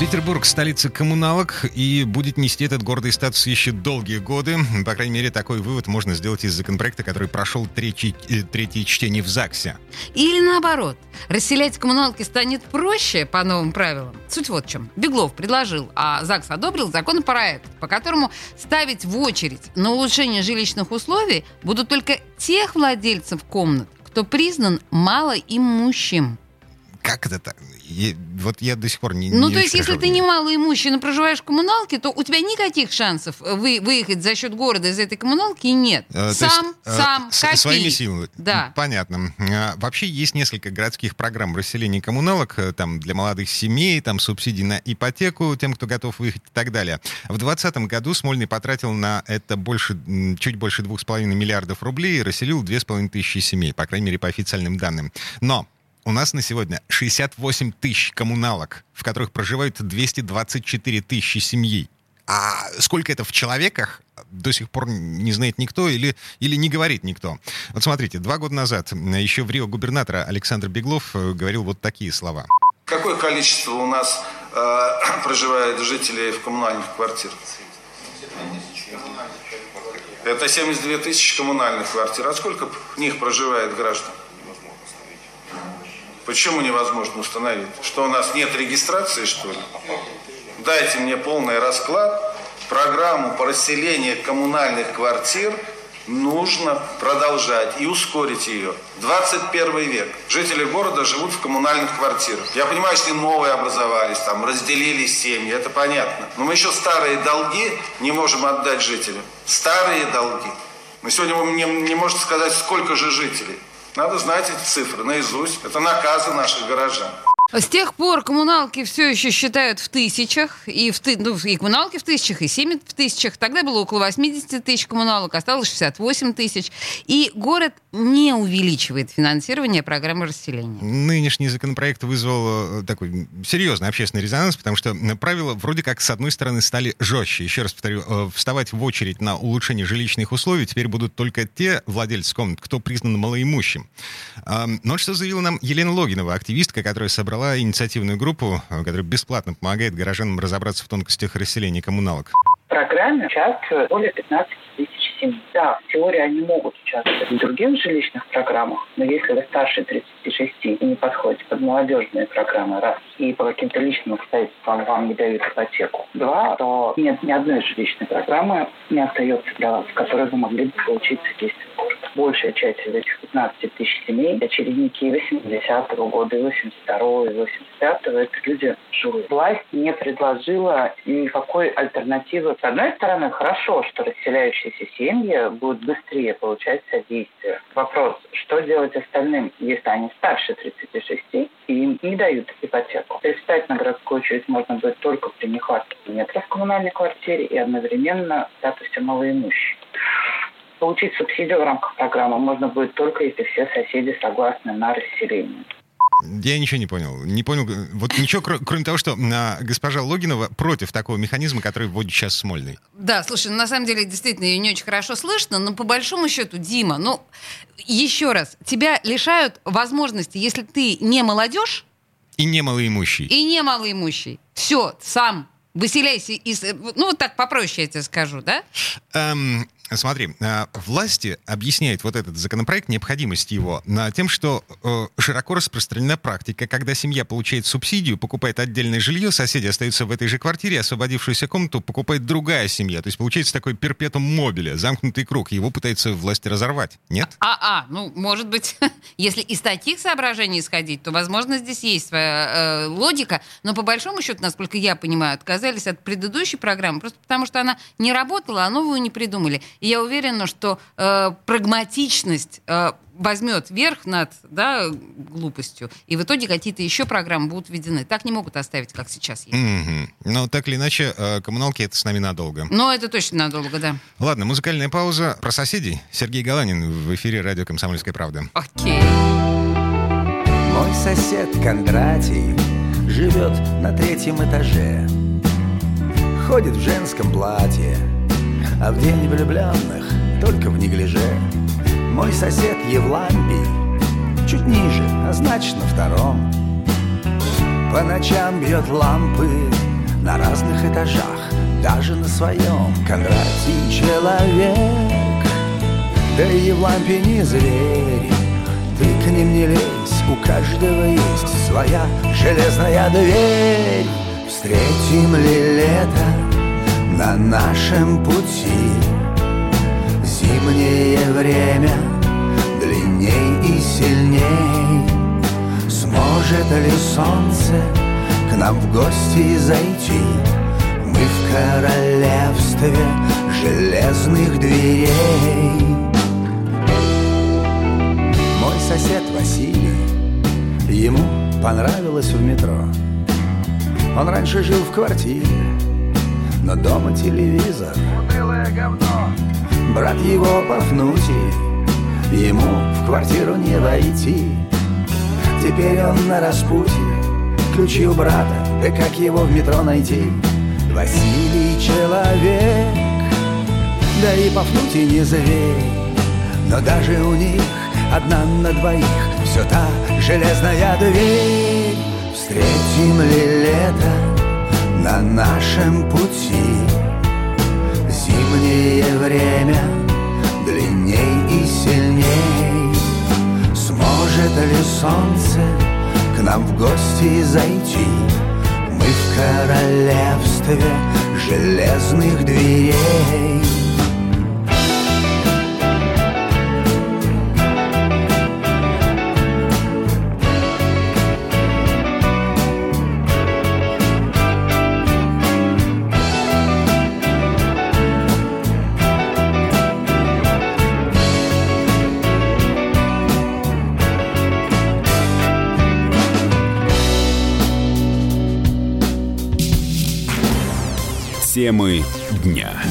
Петербург – столица коммуналок и будет нести этот гордый статус еще долгие годы. По крайней мере, такой вывод можно сделать из законопроекта, который прошел третий, э, третье чтение в ЗАГСе. Или наоборот, расселять коммуналки станет проще по новым правилам. Суть вот в чем. Беглов предложил, а ЗАГС одобрил законопроект, по которому ставить в очередь на улучшение жилищных условий будут только тех владельцев комнат, кто признан малоимущим. Как это так? Я, вот я до сих пор не Ну, не то есть, если ты не понимаю. малоимущий, но проживаешь в коммуналке, то у тебя никаких шансов вы, выехать за счет города из этой коммуналки нет. Э, сам, есть, э, сам, с- копи. Своими силами. Да. Понятно. А, Вообще есть несколько городских программ расселения коммуналок э, там, для молодых семей, там субсидий на ипотеку тем, кто готов выехать и так далее. В 2020 году Смольный потратил на это больше, чуть больше 2,5 миллиардов рублей и расселил 2,5 тысячи семей, по крайней мере, по официальным данным. Но у нас на сегодня 68 тысяч коммуналок, в которых проживают 224 тысячи семей. А сколько это в человеках, до сих пор не знает никто или, или не говорит никто. Вот смотрите, два года назад еще в Рио губернатора Александр Беглов э, говорил вот такие слова. Какое количество у нас э, проживает жителей в коммунальных квартирах? Это 72 тысячи коммунальных квартир. А сколько в них проживает граждан? Почему невозможно установить? Что у нас нет регистрации, что ли? Дайте мне полный расклад. Программу по расселению коммунальных квартир нужно продолжать и ускорить ее. 21 век. Жители города живут в коммунальных квартирах. Я понимаю, что новые образовались, там разделились семьи, это понятно. Но мы еще старые долги не можем отдать жителям. Старые долги. Но сегодня вы мне не можете сказать, сколько же жителей. Надо знать эти цифры наизусть. Это наказы наших горожан. С тех пор коммуналки все еще считают в тысячах, и, в ты- ну, и коммуналки в тысячах, и семьи в тысячах. Тогда было около 80 тысяч коммуналок, осталось 68 тысяч. И город не увеличивает финансирование программы расселения. Нынешний законопроект вызвал э, такой серьезный общественный резонанс, потому что правила вроде как с одной стороны стали жестче. Еще раз повторю, э, вставать в очередь на улучшение жилищных условий теперь будут только те владельцы комнат, кто признан малоимущим. Ам, Но что заявила нам Елена Логинова, активистка, которая собрала инициативную группу, э, которая бесплатно помогает горожанам разобраться в тонкостях расселения коммуналок. В программе участвуют более 15 тысяч семей. Да, в теории они могут участвовать в других жилищных программах, но если вы старше 36 и не подходите под молодежные программы, раз, и по каким-то личным обстоятельствам вам не дают ипотеку, два, то нет ни одной жилищной программы не остается для вас, в которой вы могли бы получить содействие. Большая часть из этих 15 тысяч семей – очередники 80-го года, и 82-го, и 85-го. Это люди живые. Власть не предложила никакой альтернативы. С одной стороны, хорошо, что расселяющиеся семьи будут быстрее получать содействие. Вопрос, что делать остальным, если они старше 36 и им не дают ипотеку? Перестать на городскую очередь можно будет только при нехватке метров в коммунальной квартире и одновременно в статусе малоимущих. Получить субсидию в рамках программы можно будет только если все соседи согласны на расселение. Я ничего не понял. Не понял, вот ничего, кро- кроме того, что а, госпожа Логинова против такого механизма, который вводит сейчас Смольный. Да, слушай, ну, на самом деле, действительно, ее не очень хорошо слышно, но по большому счету, Дима, ну, еще раз, тебя лишают возможности, если ты не молодежь И не малоимущий. и не малоимущий, все, сам выселяйся из... Ну, вот так попроще я тебе скажу, да? Эм, смотри, э, власти объясняют вот этот законопроект, необходимость его, тем, что э, широко распространена практика, когда семья получает субсидию, покупает отдельное жилье, соседи остаются в этой же квартире, освободившуюся комнату покупает другая семья. То есть получается такой перпетум мобиле, замкнутый круг. Его пытаются власти разорвать. Нет? А, а, ну, может быть, если из таких соображений исходить, то, возможно, здесь есть своя э, логика, но по большому счету, насколько я понимаю, отказались от предыдущей программы, просто потому что она не работала, а новую не придумали. И я уверена, что э, прагматичность э, возьмет верх над да, глупостью, и в итоге какие-то еще программы будут введены. Так не могут оставить, как сейчас есть. Мгм. Но так или иначе, э, коммуналки это с нами надолго. Но это точно надолго, да. Ладно, музыкальная пауза. Про соседей. Сергей Галанин в эфире радио «Комсомольская правда». Окей. Мой сосед Кондратий живет на третьем этаже. Ходит в женском платье, а в день влюбленных только в неглиже. Мой сосед Евлампий чуть ниже, а значит на втором. По ночам бьет лампы на разных этажах, даже на своем. Кондратий человек, да и Евлампий не зверь. Ты к ним не лезь, у каждого есть своя железная дверь. Встретим ли нашем пути? Зимнее время длинней и сильней Сможет ли солнце к нам в гости зайти? Мы в королевстве железных дверей Мой сосед Василий, ему понравилось в метро Он раньше жил в квартире, но дома телевизор. Унылое говно. Брат его Пафнутий Ему в квартиру не войти. Теперь он на распутье Ключи у брата, да как его в метро найти? Василий человек Да и Пафнутий не зверь. Но даже у них одна на двоих Все та железная дверь. Встретим ли лето на нашем пути. Зимнее время длинней и сильней. Сможет ли солнце к нам в гости зайти? Мы в королевстве железных дверей Темы дня.